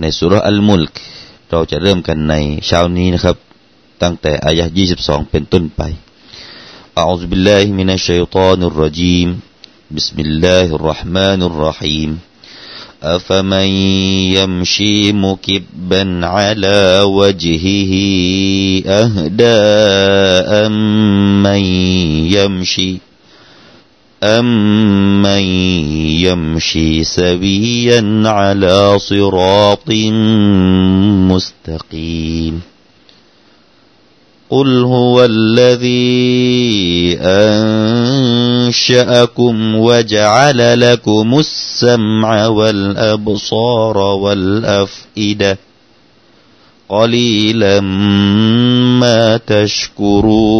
ในสุรอัลมุลกเราจะเริ่มกันในเช้านี้นะครับ ตั้งแต่อายะ22 เป็นต้นไป أعوذ بالله من الشيطان الرجيم بسم الله الرحمن الرحيم أفمن يمشي مكبا على وجهه أهدى أمن يمشي أمن يمشي سويا على صراط مستقيم قل هو الذي أنشأكم وجعل لكم السمع والأبصار والأفئدة قليلا ما تشكرون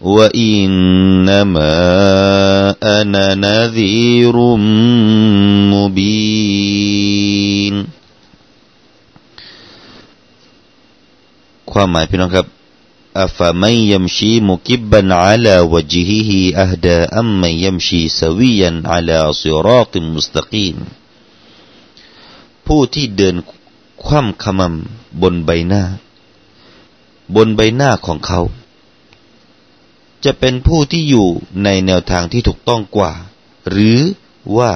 وإنما أنا نذير مبين ความหมายพี่น้องครับอัฟมัยยัมชีมุกิบันอาลาวจิฮิฮิอัฮดาอัมมัยยัมชีสวียันอาลาซิราติมุสตะกีมผู้ที่เดินคว่ำขมำบนใบหน้า บนใบหน้าของเขา จะเป็นผู้ที่อยู่ในแนวทางที่ถูกต้องกว่า หรือว่า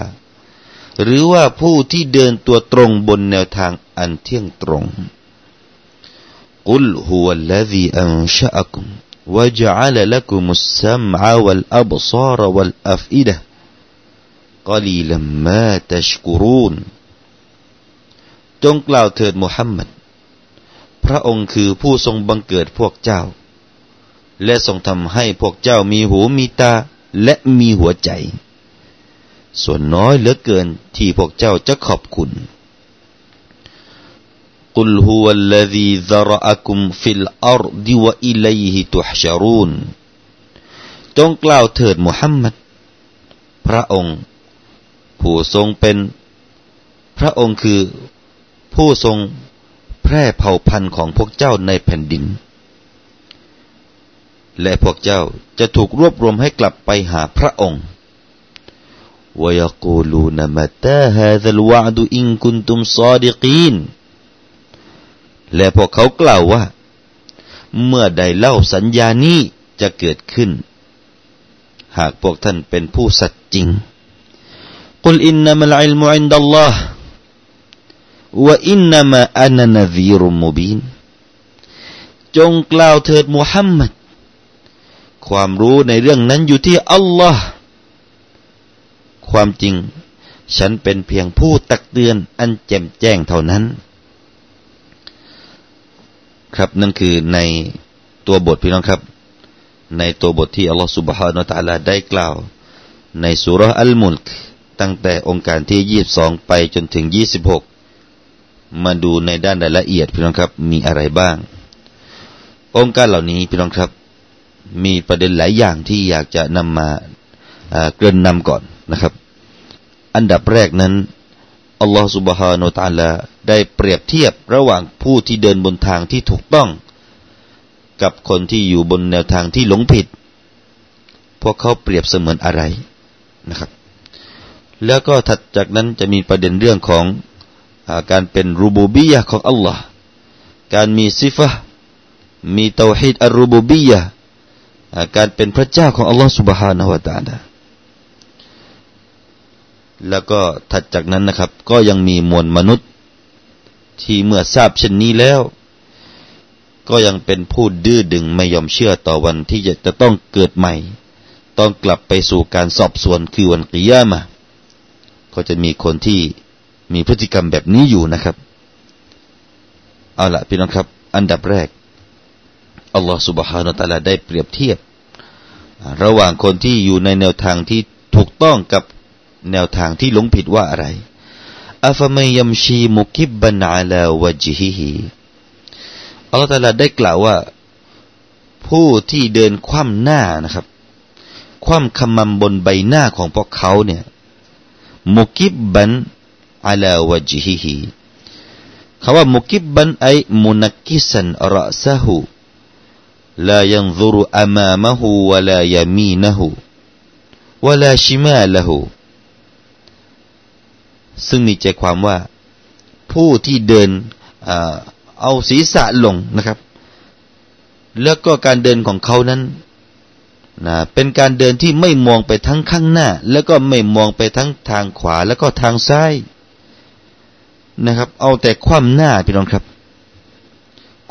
หรือว่าผู้ที่เดินตัวตรงบนแนวทางอันเที่ยงตรงกุลฮุวัลลซีอันชะอักุมวะจัลลักุมุสซัมอะวัลอับซารวัลอัฟอิดะกลีลัมมาตชกรูนจงกล่าวเถิดมุฮัมมัด พระองค์คือผู้ทรงบังเกิดพวกเจ้า และทรงทำให้พวกเจ้ามีหูมีตาและมีหัวใจ ส่วนน้อยเหลือเกินที่พวกเจ้าจะขอบคุณกุลฮุวัลลซีซรอะกุมฟิลอัรดิวะอิลัยฮิตุฮชารูนจงกล่าวเถิดมุฮัมมัดพระองค์ ผู้ทรงเป็น พระองค์คือผู้ทรงแพร่เผ่าพันธุ์ของพวกเจ้าในแผ่นดิน และพวกเจ้าจะถูกรวบรวมให้กลับไปหาพระองค์ ويقولون متى هذا الوعد إن كنتم صادقين และพวกเขากล่าวว่า เมื่อใดเล่าสัญญานี้จะเกิดขึ้น หากพวกท่านเป็นผู้สัตย์จริง قل إنما العلم عند الله وإنما أنا نذير مبين จงกล่าวเถิดมุฮัมมัด ความรู้ในเรื่องนั้นอยู่ที่อัลลอฮ์ความจริง ฉันเป็นเพียงผู้ตักเตือนอันแจ่มแจ้งเท่านั้น ครับนั่นคือในตัวบทพี่น้องครับ ในตัวบทที่อัลลอฮฺสุบฮานาตะลาได้กล่าว ในสุรอัลมุลกตั้งแต่องค์การที่ยี่บสองไปจนถึงยี่สิบหกมาดูในด้านรายละเอียดพี่น้องครับ มีอะไรบ้าง องค์การเหล่านี้พี่น้องครับ มีประเด็นหลายอย่างที่อยากจะนำมาเกริ่นนำก่อนนะครับ อันดับแรกนั้นอัลลอฮฺสุบฮานาตาลาได้เปรียบเทียบระหว่างผู้ที่เดินบนทางที่ถูกต้อง กับคนที่อยู่บนแนวทางที่หลงผิด พวกเขาเปรียบเสมือนอะไรนะครับ แล้วก็ถัดจากนั้นจะมีประเด็นเรื่องของอการเป็นรูบูบียะของอัลลอฮ์การมีซิฟะมีเตาฮิดอัลรูบูบียะ การเป็นพระเจ้าของอัลลอฮฺสุบฮานาวะตาลาแล้วก็ถัดจากนั้นนะครับ ก็ยังมีมวลมนุษย์ที่เมื่อทราบเช่นนี้แล้ว ก็ยังเป็นผู้ดื้อดึงไม่ยอมเชื่อต่อวันที่จะจะต้องเกิดใหม่ ต้องกลับไปสู่การสอบสวนคือวันกิยามะก็จะมีคนที่มีพฤติกรรมแบบนี้อยู่นะครับ เอาละพี่น้องครับ อันดับแรก อัลลอฮฺสุบฮานาตะลาได้เปรียบเทียบ ระหว่างคนที่อยู่ในแนวทางที่ถูกต้องกับแนวทางที่หลงผิดว่าอะไรอัฟมัยยัมชีมุกิบันอาลาวจิฮิฮิอัลลอฮฺตะลาได้กล่าวว่า ผู้ที่เดินคว่ำหน้านะครับ คว่ำขมำบนใบหน้าของพวกเขาเนี่ยมุกิบบันอาลาวะจิฮิฮิคำว่ามุกิบบันไอมุนักกิสันรอซะฮู لا ينظر أمامه ولا يمينه ولا شماله ซึ่งมีใจความว่า ผู้ที่เดินเอาศีรษะลงนะครับ แล้วก็การเดินของเขานั้นนะเป็นการเดินที่ไม่มองไปทั้งข้างหน้า แล้วก็ไม่มองไปทั้งทางขวาแล้วก็ทางซ้ายนะครับ เอาแต่คว่ำหน้าพี่น้องครับ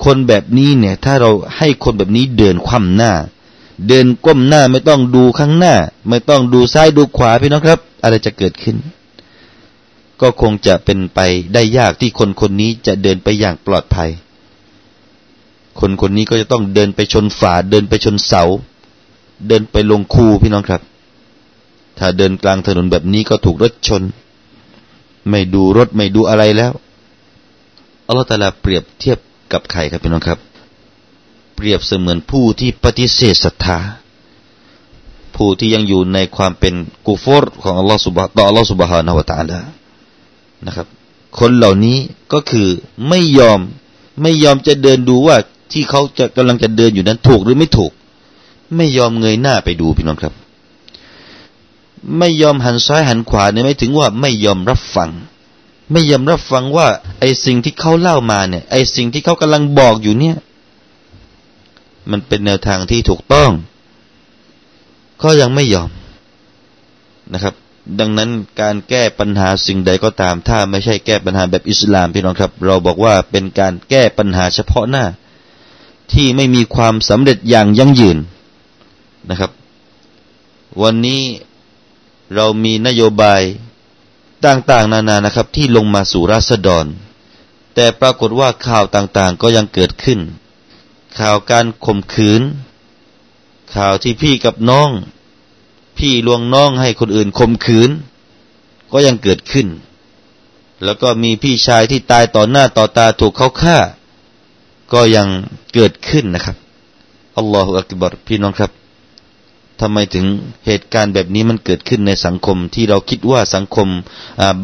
คนแบบนี้เนี่ย ถ้าเราให้คนแบบนี้เดินคว่ำหน้า เดินก้มหน้าไม่ต้องดูข้างหน้า ไม่ต้องดูซ้ายดูขวาพี่น้องครับ อะไรจะเกิดขึ้น ก็คงจะเป็นไปได้ยากที่คนคนนี้จะเดินไปอย่างปลอดภัย คนคนนี้ก็จะต้องเดินไปชนฝาเดินไปชนเสา เดินไปลงคูพี่น้องครับ ถ้าเดินกลางถนนแบบนี้ก็ถูกรถชน ไม่ดูรถไม่ดูอะไรแล้วอัลลอฮฺตาลาเปรียบเทียบ กับใครครับพี่น้องครับ เปรียบเสมือนผู้ที่ปฏิเสธศรัทธาผู้ที่ยังอยู่ในความเป็นกูฟอร์ของอัลลอฮฺสุบะต่ออัลลอฮฺสุบฮานาวตาลานะครับ คนเหล่านี้ก็คือไม่ยอมไม่ยอมจะเดินดูว่าที่เขาจะกำลังจะเดินอยู่นั้นถูกหรือไม่ถูก ไม่ยอมเงยหน้าไปดูพี่น้องครับ ไม่ยอมหันซ้ายหันขวาเนี่ยไม่ถึงว่าไม่ยอมรับฟัง ไม่ยอมรับฟังว่า ไอ้สิ่งที่เขาเล่ามาเนี่ย ไอ้สิ่งที่เขากำลังบอกอยู่เนี่ย มันเป็นแนวทางที่ถูกต้อง ก็ยังไม่ยอมนะครับ ดังนั้นการแก้ปัญหาสิ่งใดก็ตาม ถ้าไม่ใช่แก้ปัญหาแบบอิสลามพี่น้องครับ เราบอกว่าเป็นการแก้ปัญหาเฉพาะหน้า ที่ไม่มีความสำเร็จอย่างยั่งยืนนะครับ วันนี้เรามีนโยบาย ต่างๆ นานานะครับ ที่ลงมาสู่ราษฎร แต่ปรากฏว่าข่าวต่างๆ ก็ยังเกิดขึ้น ข่าวการข่มขืน ข่าวที่พี่กับน้อง พี่ลวงน้องให้คนอื่นข่มขืน ก็ยังเกิดขึ้น แล้วก็มีพี่ชายที่ตายต่อหน้าต่อตาถูกเขาฆ่า ก็ยังเกิดขึ้นนะครับอัลลอฮฺอักบารพี่น้องครับ ทำไมถึงเหตุการณ์แบบนี้มันเกิดขึ้นในสังคมที่เราคิดว่าสังคม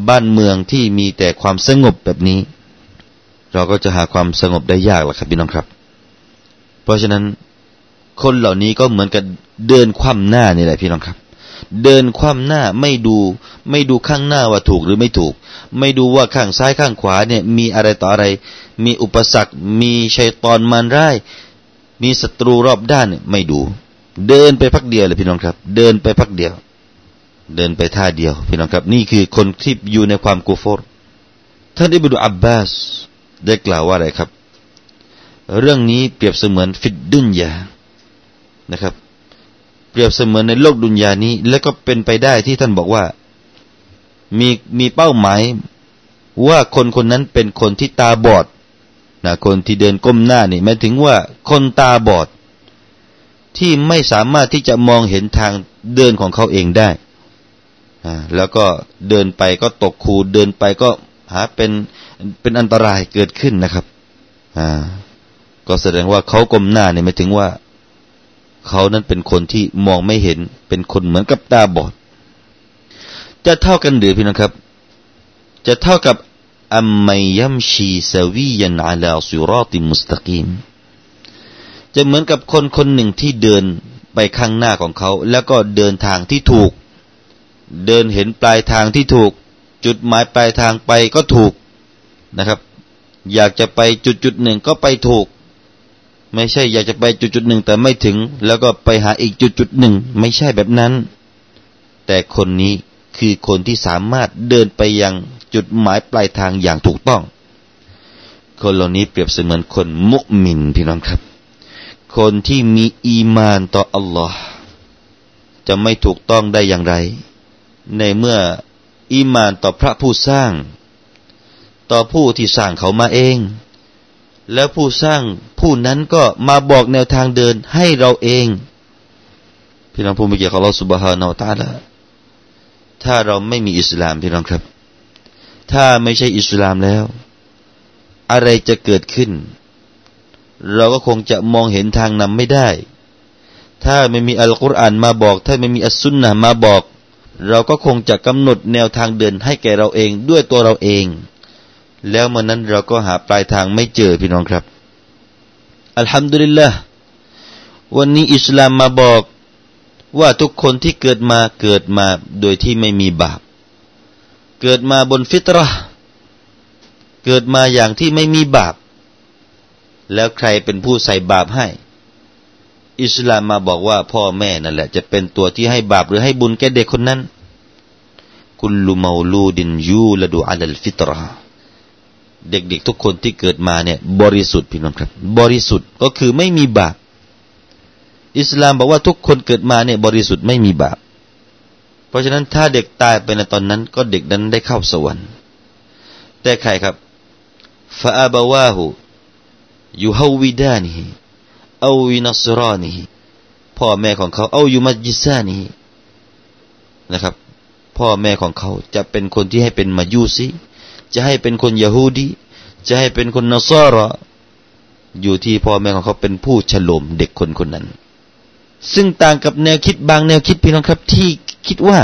บ้านเมืองที่มีแต่ความสงบแบบนี้ เราก็จะหาความสงบได้ยากละครับพี่น้องครับ เพราะฉะนั้นคนเหล่านี้ก็เหมือนกับเดินคว่ำหน้านี่แหละพี่น้องครับ เดินคว่ำหน้าไม่ดู ไม่ดูข้างหน้าว่าถูกหรือไม่ถูก ไม่ดูว่าข้างซ้ายข้างขวาเนี่ย มีอะไรต่ออะไร มีอุปสรรค มีชัยตอนมันร้าย มีศัตรูรอบด้านเนี่ยไม่ดู เดินไปพักเดียวเลยพี่น้องครับ เดินไปพักเดียว เดินไปท่าเดียว พี่น้องครับ นี่คือคนที่อยู่ในความกูฟร์ท่านอิบดุอับบาสได้กล่าวว่าอะไรครับ เรื่องนี้เปรียบเสมือนฟิดดุนยานะครับ เปรียบเสมือนในโลกดุนยานี้ แล้วก็เป็นไปได้ที่ท่านบอกว่า มีมีเป้าหมาย ว่าคนคนนั้นเป็นคนที่ตาบอดนะคนที่เดินก้มหน้านี่หมายถึงว่าคนตาบอด ที่ไม่สามารถที่จะมองเห็นทางเดินของเขาเองได้ แล้วก็เดินไปก็ตกคูเดินไปก็หาเป็นเป็นอันตรายเกิดขึ้นนะครับก็แสดงว่าเขากลมหน้าเนี่ยไม่ถึงว่า เขานั้นเป็นคนที่มองไม่เห็น เป็นคนเหมือนกับตาบอด จะเท่ากันหรือพี่น้องครับ จะเท่ากับอัมมัยยัมชีสวียันอาลาซิรอติมุสตะกีม จะเหมือนกับคนคนหนึ่งที่เดินไปข้างหน้าของเขา แล้วก็เดินทางที่ถูก เดินเห็นปลายทางที่ถูก จุดหมายปลายทางไปก็ถูกนะครับ อยากจะไปจุดจุดหนึ่งก็ไปถูก ไม่ใช่อยากจะไปจุดจุดหนึ่งแต่ไม่ถึง แล้วก็ไปหาอีกจุดจุดหนึ่งไม่ใช่แบบนั้น แต่คนนี้คือคนที่สามารถเดินไปยังจุดหมายปลายทางอย่างถูกต้อง คนเหล่านี้เปรียบเสมือนคนมุมินพี่น้องครับ คนที่มีอีมานต่ออัลลอฮ์จะไม่ถูกต้องได้อย่างไร ในเมื่ออีมานต่อพระผู้สร้าง ต่อผู้ที่สร้างเขามาเอง แล้วผู้สร้างผู้นั้นก็มาบอกแนวทางเดินให้เราเองพี่น้องผู้มีเกียรติของเราสุบฮานาอัลตาลาถ้าเราไม่มีอิสลามพี่น้องครับ ถ้าไม่ใช่อิสลามแล้ว อะไรจะเกิดขึ้น เราก็คงจะมองเห็นทางนำไม่ได้ ถ้าไม่มีอัลกุรอานมาบอก ถ้าไม่มีอัสซุนนะมาบอก เราก็คงจะกำหนดแนวทางเดินให้แก่เราเองด้วยตัวเราเอง แล้วมันนั้นเราก็หาปลายทางไม่เจอพี่น้องครับ อัลฮัมดุลิลละวันนี้อิสลามมาบอกว่าทุกคนที่เกิดมาเกิดมาโดยที่ไม่มีบาป เกิดมาบนฟิตรห์เกิดมาอย่างที่ไม่มีบาป แล้วใครเป็นผู้ใส่บาปให้ อิสลามมาบอกว่าพ่อแม่นั่นแหละ จะเป็นตัวที่ให้บาปหรือให้บุญแก่เด็กคนนั้นกุลลุมาลูดินยูละดูอัลฟิตรห์เด็กๆทุกคนที่เกิดมาเนี่ย บริสุทธิ์พี่น้องครับ บริสุทธิ์ก็คือไม่มีบาป อิสลามบอกว่าทุกคนเกิดมาเนี่ย บริสุทธิ์ไม่มีบาป เพราะฉะนั้นถ้าเด็กตายไปในตอนนั้น ก็เด็กนั้นได้เข้าสวรรค์ แต่ใครครับฟาอาบาวาหู ยูฮาวิดานีเอาวินัสรานีพ่อแม่ของเขาเอาอยู่มัจิซานีนะครับ พ่อแม่ของเขาจะเป็นคนที่ให้เป็นมายูซีจะให้เป็นคนยาฮูดีจะให้เป็นคนนัสรออยู่ที่พ่อแม่ของเขาเป็นผู้ฉลมเด็กคนคนนั้น ซึ่งต่างกับแนวคิดบางแนวคิดพี่น้องครับ ที่คิดว่า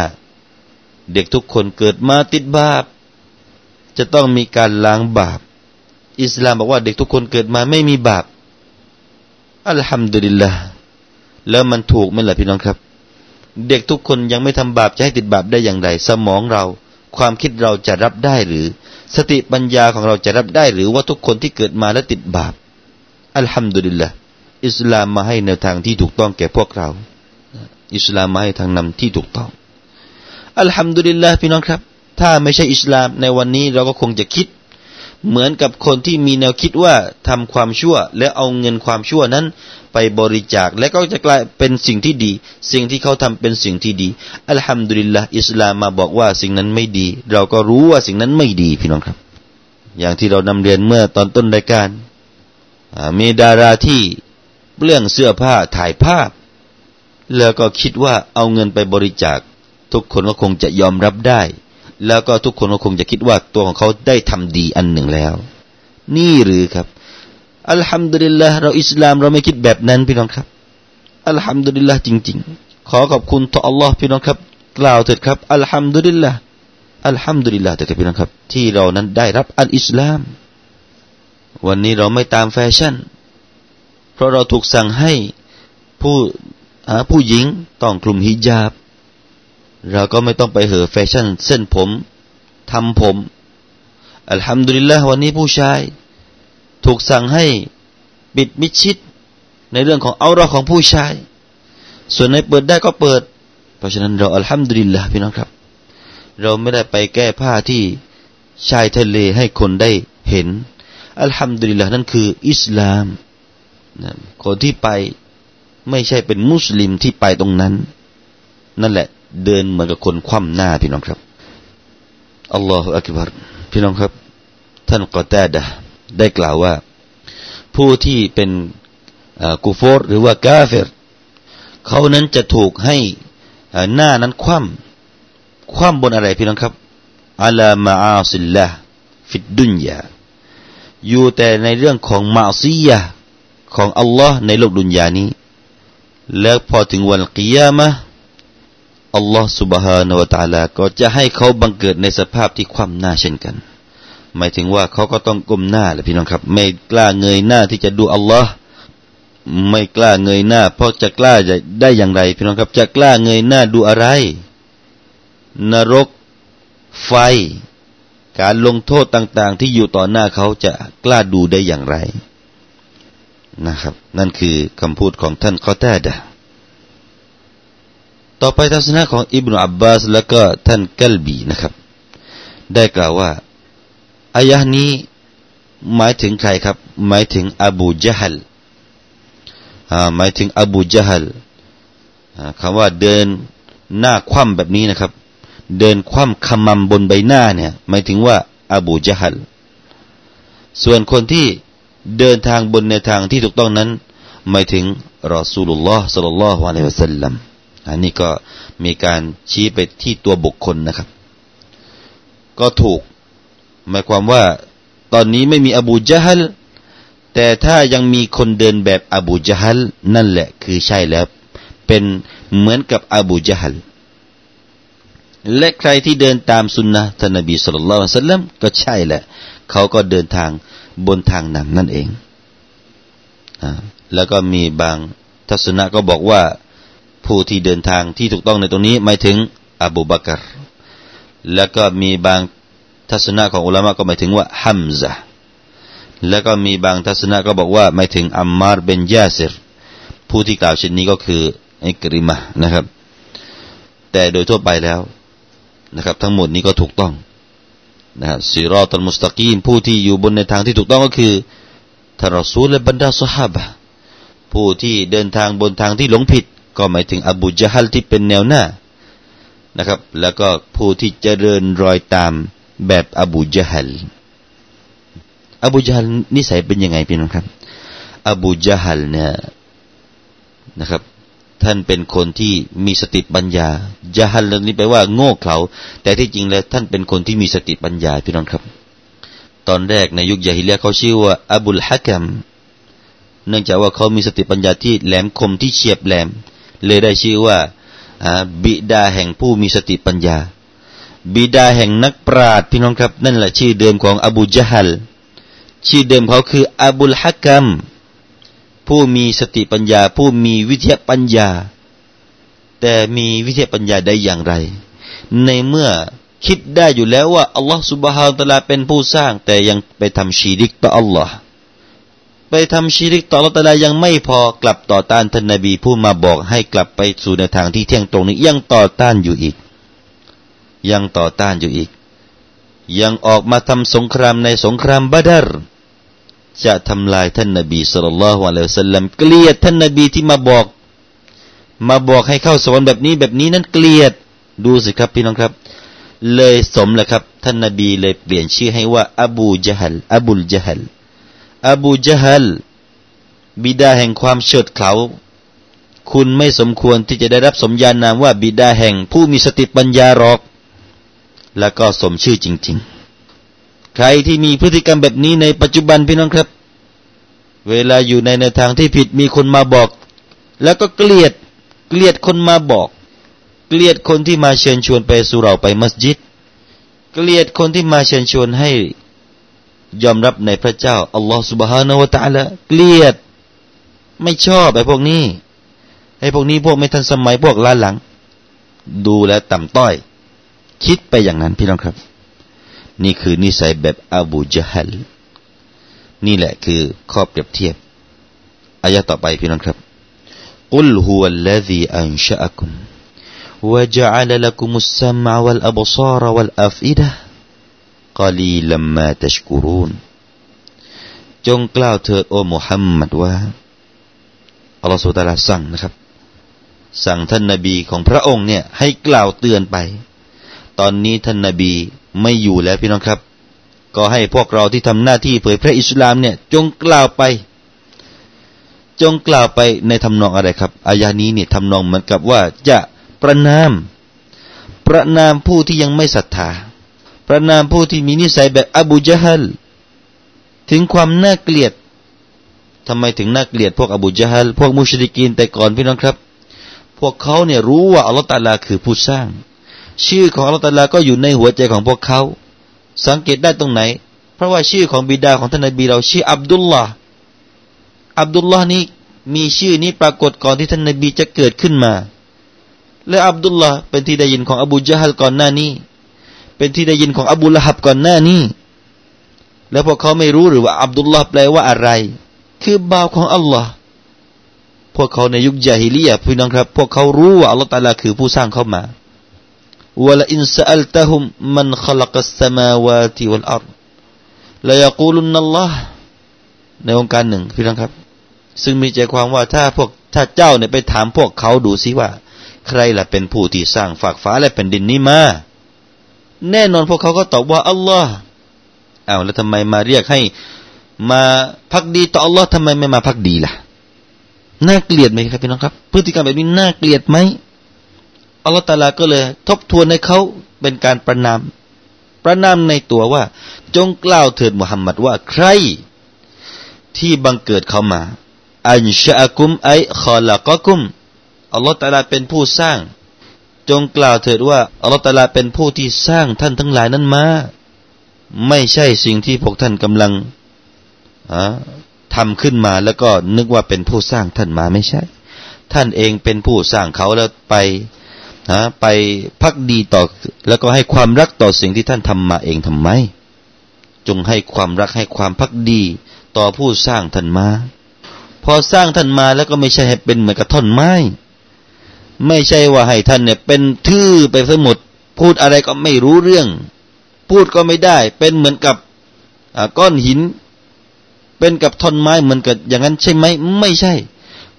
เด็กทุกคนเกิดมาติดบาป จะต้องมีการล้างบาป อิสลามบอกว่าเด็กทุกคนเกิดมาไม่มีบาปอัลฮัมดุลิลละแล้วมันถูกไหมล่ะพี่น้องครับ เด็กทุกคนยังไม่ทำบาปจะให้ติดบาปได้อย่างไร สมองเรา ความคิดเราจะรับได้หรือ สติปัญญาของเราจะรับได้หรือว่าทุกคนที่เกิดมาแล้วติดบาปอัลฮัมดุลิลละอิสลามมาให้แนวทางที่ถูกต้องแก่พวกเรา อิสลามมาให้ทางนำที่ถูกต้องอัลฮัมดุลิลลาห์พี่น้องครับ ถ้าไม่ใช่อิสลามในวันนี้เราก็คงจะคิด เหมือนกับคนที่มีแนวคิดว่าทำความชั่ว แล้วเอาเงินความชั่วนั้น ไปบริจาคและก็จะกลายเป็นสิ่งที่ดี สิ่งที่เขาทำเป็นสิ่งที่ดีอัลฮัมดุลิลละอิสลามมาบอกว่าสิ่งนั้นไม่ดี เราก็รู้ว่าสิ่งนั้นไม่ดีพี่น้องครับ อย่างที่เรานำเรียนเมื่อตอนต้นรายการมีดาราที่เรื่องเสื้อผ้าถ่ายภาพ แล้วก็คิดว่าเอาเงินไปบริจาค ทุกคนก็คงจะยอมรับได้ แล้วก็ทุกคนก็คงจะคิดว่าตัวของเขาได้ทำดีอันหนึ่งแล้ว นี่หรือครับ อัลฮัมดุลิลละเราอิสลามเราไม่คิดแบบนั้นพี่น้องครับอัลฮัมดุลิลละจริง ๆ ขอขอบคุณต่ออัลลอฮ์พี่น้องครับ กล่าวเถิดครับอัลฮัมดุลิลละอัลฮัมดุลิลละเถิดพี่น้องครับ ที่เรานั้นได้รับอัลอิสลาม วันนี้เราไม่ตามแฟชั่น เพราะเราถูกสั่งให้ผู้ผู้หญิงต้องคลุมฮิญาบ เราก็ไม่ต้องไปเห่อแฟชั่น เส้นผมทำผมอัลฮัมดุลิลละวันนี้ผู้ชาย ถูกสั่งให้ปิดมิชิด ในเรื่องของเอาราของผู้ชาย ส่วนในเปิดได้ก็เปิด เพราะฉะนั้นเราอัลฮัมดุลิลละพี่น้องครับ เราไม่ได้ไปแก้ผ้าที่ชายทะเลให้คนได้เห็น อัลฮัมดุลิลละนั่นคือ อิสลามคนที่ไปไม่ใช่เป็นมุสลิมที่ไปตรงนั้น นั่นแหละ เดินเหมือนกับคนคว่ำหน้าพี่น้องครับอัลลอฮฺอักบารพี่น้องครับ ท่านกอตดะได้กล่าวว่า ผู้ที่เป็นกูฟอร์หรือว่ากาเฟรเขานั้นจะถูกให้หน้านั้นคว่ำคว่ำบนอะไรพี่น้องครับอัลามาอาสิลละฟิดดุนยาอยู่แต่ในเรื่องของมาซียาของอัลลอฮ์ในโลกดุนยานี้ แล้วพอถึงวันกิยามะ อัลลอฮ์ سبحانه และ تعالى ก็จะให้เขาบังเกิดในสภาพที่คว่ำหน้าเช่นกัน หมายถึงว่าเขาก็ต้องก้มหน้าแหละพี่น้องครับ ไม่กล้าเงยหน้าที่จะดูอัลลอฮ์ไม่กล้าเงยหน้า เพราะจะกล้าจะได้อย่างไร พี่น้องครับ จะกล้าเงยหน้าดูอะไร นรก ไฟ การลงโทษต่าง ๆ ที่อยู่ต่อหน้าเขาจะกล้าดูได้อย่างไรนะครับนั่นคือคำพูดของท่านกอตาดะ ต่อไปทัศนะของอิบนาอับบาสแล้วก็ท่านกัลบีนะครับ ได้กล่าวว่าอายะนี้หมายถึงใครครับ หมายถึงอบูจฮัลหมายถึงอบูจฮัลคำว่าเดินหน้าคว่ำแบบนี้นะครับ เดินคว่ำขมำบนใบหน้าเนี่ย หมายถึงว่าอบูจฮัลส่วนคนที่เดินทางบนในทางที่ถูกต้องนั้น หมายถึงรอสูลุลลอฮ์สัลลัลลอฮุอะลัยฮิวะสัลลัม อันนี้ก็มีการชี้ไปที่ตัวบุคคลนะครับ ก็ถูก หมายความว่า ตอนนี้ไม่มีอบูจฮัลแต่ถ้ายังมีคนเดินแบบอบูจฮัลนั่นแหละคือใช่แล้ว เป็นเหมือนกับอบูจฮัลและใครที่เดินตามสุนนะท่านนบีสุลต่านสัลลัมก็ใช่แหละ เขาก็เดินทางบนทางนำนั่นเองอแล้วก็มีบางทัศนะก็บอกว่า ผู้ที่เดินทางที่ถูกต้องในตรงนี้หมายถึงอบูบักรแล้วก็มีบางทัศนะของอุลามะก็หมายถึงว่าฮัมซะแล้วก็มีบางทัศนะก็บอกว่าหมายถึงอัมมารเบนยาซิรผู้ที่กล่าวเช่นนี้ก็คืออิกริมะนะครับ แต่โดยทั่วไปแล้วนะครับ ทั้งหมดนี้ก็ถูกต้องนะครับซีรอตัลมุสตะกีมผู้ที่อยู่บนในทางที่ถูกต้องก็คือทารอซูลและบรรดาสหาบะผู้ที่เดินทางบนทางที่หลงผิด ก็หมายถึงอบูจฮัลที่เป็นแนวหน้านะครับ แล้วก็ผู้ที่เจริญรอยตามแบบอบูจฮัลอบูจฮัลนิสัยเป็นยังไงพี่น้องครับ อบูจฮัลเนี่ยนะครับ ท่านเป็นคนที่มีสติปัญญาจฮัลนี้แปลว่า โง่เขลาแต่ที่จริงแล้ว ท่านเป็นคนที่มีสติปัญญาพี่น้องครับ ตอนแรกในยุคยาฮิเลียเขาชื่อว่าอบุลฮะกัมเนื่องจากว่าเขามีสติปัญญาที่แหลมคมที่เฉียบแหลม เลยได้ชื่อว่าบิดาแห่งผู้มีสติปัญญา บิดาแห่งนักปราชญ์พี่น้องครับ นั่นแหละชื่อเดิมของอบูจฮัลชื่อเดิมเขาคืออบุลฮักกัมผู้มีสติปัญญา ผู้มีวิทยาปัญญา แต่มีวิทยาปัญญาได้อย่างไร ในเมื่อคิดได้อยู่แล้วว่าอัลลอฮฺสุบฮานตะลาเป็นผู้สร้าง แต่ยังไปทำชีริกต่ออัลลอฮ์ ไปทำชีริกต่อละตาลายังไม่พอกลับต่อต้านท่านนบีผู้มาบอกให้กลับไปสู่ในทางที่เที่ยงตรงนี้ยังต่อต้านอยู่อีก ยังต่อต้านอยู่อีก ยังออกมาทำสงครามในสงครามบาดรจะทำลายท่านนบีสุลต่านละฮ์วะลัยสัลลัมเกลียดท่านนบีที่มาบอก มาบอกให้เข้าสวรรค์แบบนี้แบบนี้นั้นเกลียด ดูสิครับพี่น้องครับ เลยสมแล้วครับ ท่านนบีเลยเปลี่ยนชื่อให้ว่า อบูจฮัลอบุลจฮัล อบูจฮัลบิดาแห่งความเฉิดเขาคุณไม่สมควรที่จะได้รับสมญานามว่าบิดาแห่งผู้มีสติปัญญาหรอก แล้วก็สมชื่อจริง ๆ ใครที่มีพฤติกรรมแบบนี้ในปัจจุบันพี่น้องครับ เวลาอยู่ในในวทางที่ผิดมีคนมาบอก แล้วก็เกลียดเกลียดคนมาบอก เกลียดคนที่มาเชิญชวนไปสู่เราไปมัสยิด เกลียดคนที่มาเชิญชวนให้ ยอมรับในพระเจ้าอัลลอฮฺสุบฮานาวะตะละเกลียด ไม่ชอบไอ้พวกนี้ไอ้พวกนี้พวกไม่ทันสมัยพวกล้าหลัง ดูแลต่ำต้อย คิดไปอย่างนั้นพี่น้องครับ นี่คือนิสัยแบบอบูจฮัลนี่แหละคือข้อเปรียบเทียบอายะต่อไปพี่น้องครับกุลฮุวัลลซีอันชะอักุม وجعل لكم السمع والأبصار والأفئدة กอลีลัมมาตชกูรูนจงกล่าวเถิดโอ้มุฮัมมัดว่าอัลลอฮฺสุตาลาสั่งนะครับ สั่งท่านนาบีของพระองค์เนี่ย ให้กล่าวเตือนไป ตอนนี้ท่านนาบีไม่อยู่แล้วพี่น้องครับ ก็ให้พวกเราที่ทำหน้าที่เผยแพร่อิสลามเนี่ย จงกล่าวไป จงกล่าวไปในทำนองอะไรครับอายานี้เนี่ยทำนองเหมือนกับว่าจะประนาม ประนามผู้ที่ยังไม่ศรัทธา ประนามผู้ที่มีนิสัยแบบอบูจฮัลถึงความน่าเกลียดทำไมถึงน่าเกลียดพวกอบูจฮัลพวกมุชริกีนแต่ก่อนพี่น้องครับ พวกเขาเนี่ยรู้ว่าอัลลอฮฺตาลาคือผู้สร้าง ชื่อของอัลลอฮฺตาลาก็อยู่ในหัวใจของพวกเขา สังเกตได้ตรงไหน เพราะว่าชื่อของบิดาของท่านนบีเราชื่ออับดุลลาห์อับดุลลาห์นี้มีชื่อนี้ปรากฏก่อนที่ท่านนบีจะเกิดขึ้นมา และอับดุลลาห์เป็นที่ได้ยินของอบูจฮัลก่อนหน้านี้ เป็นที่ได้ยินของอบูละฮับก่อนหน้านี้ แล้วพวกเขาไม่รู้หรือว่าอับดุลลาห์แปลว่าอะไร คือบ่าวของอัลลอฮ์พวกเขาในยุคยาฮิลียพี่น้องครับ พวกเขารู้ว่าอัลลอฮ์ตาลาคือผู้สร้างเขามาวะลอินซาอัลตะฮุมมันขลักสมาวาติวัลอัรลายกูลุนนัลลอฮ์ในองค์การหนึ่งพี่น้องครับ ซึ่งมีใจความว่าถ้าพวกถ้าเจ้าเนี่ยไปถามพวกเขาดูซิว่า ใครล่ะเป็นผู้ที่สร้างฝากฟ้าและแผ่นดินนี้มา แน่นอนพวกเขาก็ตอบว่าอัลลอฮ์อ้าวแล้วทำไมมาเรียกให้ มาพักดีต่ออัลลอฮ์ทำไมไม่มาพักดีล่ะน่าเกลียดไหมครับพี่น้องครับ พฤติกรรมแบบนี้น่าเกลียดไหมอัลลอฮ์ตาลาก็เลย ทบทวนให้เขาเป็นการประนาม ประนามในตัวว่า จงกล่าวเถิดมุฮัมมัดว่าใคร ที่บังเกิดเขามาอันชะกุมไอขอละกกุมอัลลอฮ์ตาลาเป็นผู้สร้าง จงกล่าวเถิดว่าอัลลอฮ์ตาลาเป็นผู้ที่สร้างท่านทั้งหลายนั้นมา ไม่ใช่สิ่งที่พวกท่านกำลังทำขึ้นมาแล้วก็นึกว่าเป็นผู้สร้างท่านมาไม่ใช่ ท่านเองเป็นผู้สร้างเขาแล้วไปนะไปพักดีต่อ แล้วก็ให้ความรักต่อสิ่งที่ท่านทำมาเองทำไม จงให้ความรักให้ความพักดีต่อผู้สร้างท่านมา พอสร้างท่านมาแล้วก็ไม่ใช่ให้เป็นเหมือนกับท่อนไม้ ไม่ใช่ว่าให้ท่านเนี่ย เป็นทื่อไปทั้งหมดพูดอะไรก็ไม่รู้เรื่อง พูดก็ไม่ได้ เป็นเหมือนกับก้อนหิน เป็นกับท่อนไม้เหมือนกับอย่างนั้นใช่ไหมไม่ใช่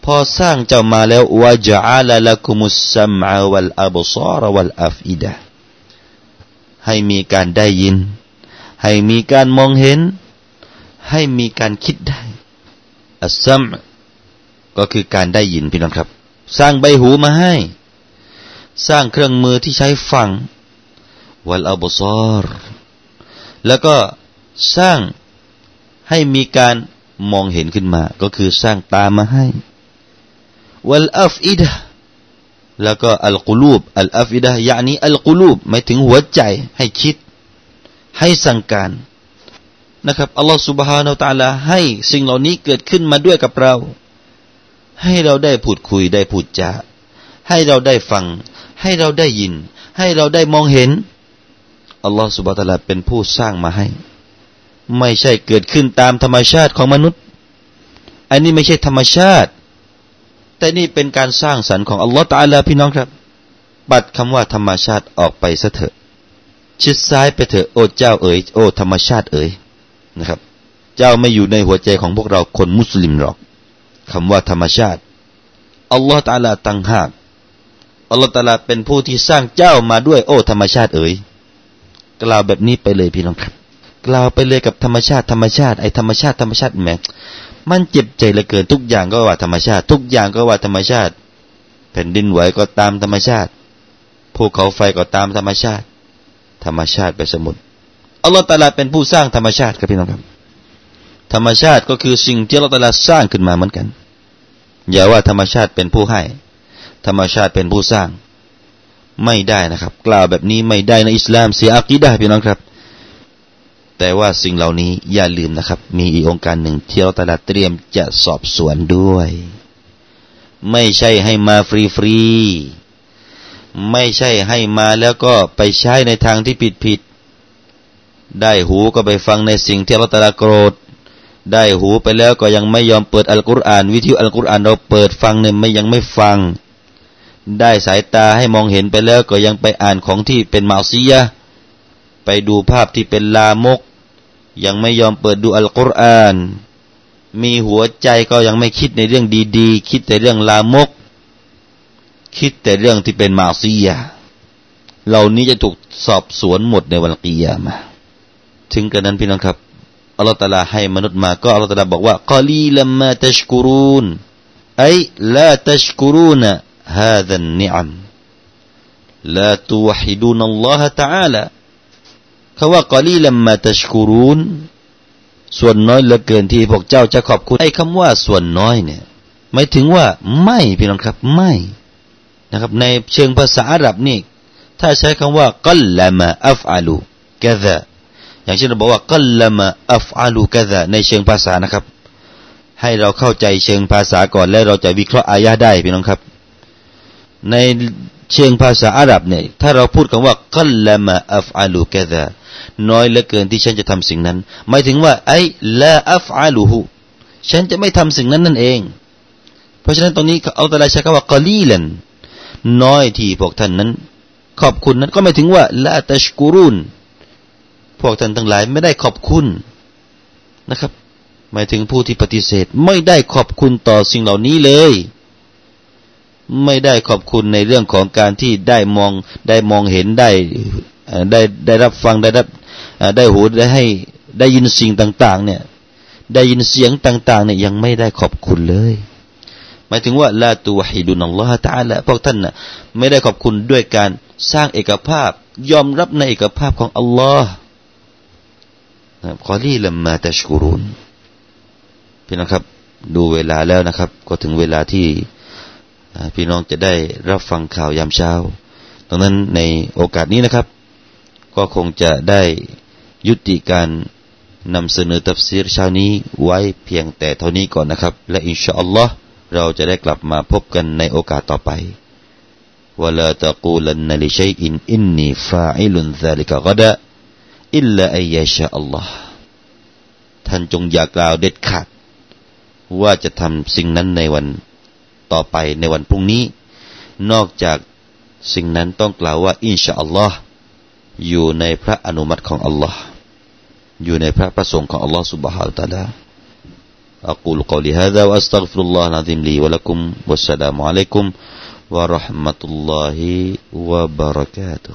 พอสร้างเจ้ามาแล้ววะจัลละคุมุสัมาวัลอับซารวัลอัฟอิดะให้มีการได้ยิน ให้มีการมองเห็น ให้มีการคิดได้อัสซัมก็คือการได้ยินพี่น้องครับ สร้างใบหูมาให้ สร้างเครื่องมือที่ใช้ฟัง วัลอับซอรแล้วก็สร้างให้มีการมองเห็นขึ้นมา ก็คือสร้างตามมาให้ วัลอัฟอิดะแล้วก็อัลกุลูบอัลอัฟอิดะยานี้อัลกุลูบหมายถึงหัวใจให้คิด ให้สั่งการนะครับอัลลอฮฺสุบฮานาอัลตะลาให้สิ่งเหล่านี้เกิดขึ้นมาด้วยกับเรา ให้เราได้พูดคุยได้พูดจาให้เราได้ฟัง ให้เราได้ยิน ให้เราได้มองเห็นอัลลอฮฺสุบะตะลาเป็นผู้สร้างมาให้ ไม่ใช่เกิดขึ้นตามธรรมชาติของมนุษย์ อันนี้ไม่ใช่ธรรมชาติ แต่นี่เป็นการสร้างสรรค์ของอัลลอฮฺตาลาพี่น้องครับ ปัดคำว่าธรรมชาติออกไปซะเถอะ ชิดซ้ายไปเถอะโอ้เจ้าเอ๋ยโอ้ธรรมชาติเอ๋ยนะครับ เจ้าไม่อยู่ในหัวใจของพวกเราคนมุสลิมหรอก คำว่าธรรมชาติอัลลอฮฺตาลาตังหากอัลลอฮฺตาลาเป็นผู้ที่สร้างเจ้ามาด้วยโอ้ธรรมชาติเอ๋ยกล่าวแบบนี้ไปเลยพี่น้องครับ กล่าวไปเลยกับธรรมชาติธรรมชาติไอ้ธรรมชาติธรรมชาติแหมมันเจ็บใจเหลือเกินทุกอย่างก็ว่าธรรมชาติ ทุกอย่างก็ว่าธรรมชาติ แผ่นดินไหวก็ตามธรรมชาติภูเขาไฟก็ตามธรรมชาติ ธรรมชาติไปสมุดอัลลอฮฺตาลาเป็นผู้สร้างธรรมชาติครับพี่น้องครับ ธรรมชาติก็คือสิ่งที่อัลลอฮฺตาลาสร้างขึ้นมาเหมือนกัน อย่าว่าธรรมชาติเป็นผู้ให้ ธรรมชาติเป็นผู้สร้าง ไม่ได้นะครับ กล่าวแบบนี้ไม่ได้ในอิสลามเสียอักีดะพี่น้องครับ แต่ว่าสิ่งเหล่านี้อย่าลืมนะครับ มีอีกโองการหนึ่งที่อัลลอฮฺตาลาเตรียมจะสอบสวนด้วย ไม่ใช่ให้มาฟรีฟรีไม่ใช่ให้มาแล้วก็ไปใช้ในทางที่ผิดผิดได้หูก็ไปฟังในสิ่งที่เราแต่ลาโกรธ ได้หูไปแล้วก็ยังไม่ยอมเปิดอัลกุรอาน วิทยุอัลกุรอานเราเปิดฟังเนี่ยไม่ยังไม่ฟัง ได้สายตาให้มองเห็นไปแล้วก็ยังไปอ่านของที่เป็นมาซียะไปดูภาพที่เป็นลามก ยังไม่ยอมเปิดดูอัลกุรอาน มีหัวใจก็ยังไม่คิดในเรื่องดีๆ คิดแต่เรื่องลามก คิดแต่เรื่องที่เป็นมาซียาเหล่านี้จะถูกสอบสวนหมดในวันกียามาถึงกระนั้นพี่น้องครับ อัลลอฮฺตาลาให้มนุษย์มา ก็อัลลอฮฺตาลาบอกว่ากอลีลัมมาตัชกุรูนไอลาตัชกุรูนฮาดันนิอัม لا توحدون الله تعالى คาว่ากอลีลัมมาตัชกูรุนส่วนน้อยเหลือเกินที่พวกเจ้าจะขอบคุณไอ้คำว่าส่วนน้อยเนี่ยหมายถึงว่าไม่พี่น้องครับไม่นะครับ ในเชิงภาษาอาหรับนี่ ถ้าใช้คำว่ากัลละมาอัฟอาลูกะซะ อย่างเช่นเราบอกว่ากัลลมาอัฟอาลูกะซะในเชิงภาษานะครับ ให้เราเข้าใจเชิงภาษาก่อนแล้วเราจะวิเคราะห์อายะได้พี่น้องครับ ในเชิงภาษาอาหรับเนี่ยถ้าเราพูดคำว่ากัลลมาอัฟอาลูกะซะน้อยเหลือเกินที่ฉันจะทำสิ่งนั้น หมายถึงว่า ไอ้ละอัฟอาลูฮูฉันจะไม่ทำสิ่งนั้นนั่นเอง เพราะฉะนั้นตรงนี้เอาแต่ละใช้คำว่ากอลีลันน้อยที่พวกท่านนั้น ขอบคุณนั้นก็ไม่ถึงว่าละตัชกูรุน พวกท่านทั้งหลายไม่ได้ขอบคุณนะครับ หมายถึงผู้ที่ปฏิเสธ ไม่ได้ขอบคุณต่อสิ่งเหล่านี้เลย ไม่ได้ขอบคุณในเรื่องของการที่ได้มองได้มองเห็นได้ได้ได้รับฟังได้รับได้หูได้ให้ได้ยินสิ่งต่าง ๆ เนี่ย ได้ยินเสียงต่าง ๆ เนี่ยยังไม่ได้ขอบคุณเลยหมายถึงว่าลาตัวฮิดุนัลลอฮฺตาละพวกท่านน่ะไม่ได้ขอบคุณด้วยการสร้างเอกภาพ ยอมรับในเอกภาพของอัลลอฮ์ ขอรีลัมมาตัชกุรุนพี่น้องครับ ดูเวลาแล้วนะครับ ก็ถึงเวลาที่พี่น้องจะได้รับฟังข่าวยามเช้า ดังนั้นในโอกาสนี้นะครับ ก็คงจะได้ยุติการนำเสนอตัฟซีรเช้านี้ไว้เพียงแต่เท่านี้ก่อนนะครับ และอินชาอัลลอฮ์เราจะได้กลับมาพบกันในโอกาสต่อไปวลาตะกูลันนลิชัย อินอินนีฟาอิลุนซาลิกะกดะอิลลาอัยยาชาอัลลอฮ์ท่านจงอย่ากล่าวเด็ดขาดว่าจะทำสิ่งนั้นในวันต่อไปในวันพรุ่งนี้ นอกจากสิ่งนั้นต้องกล่าวว่าอินชาอัลลอฮ์อยู่ในพระอนุมัติของอัลลอฮ์อยู่ในพระประสงค์ของอัลลอฮ์ سبحانه และ تعالى أقول قولي هذا وأستغفر الله العظيم لي ولكم والسلام عليكم ورحمة الله وبركاته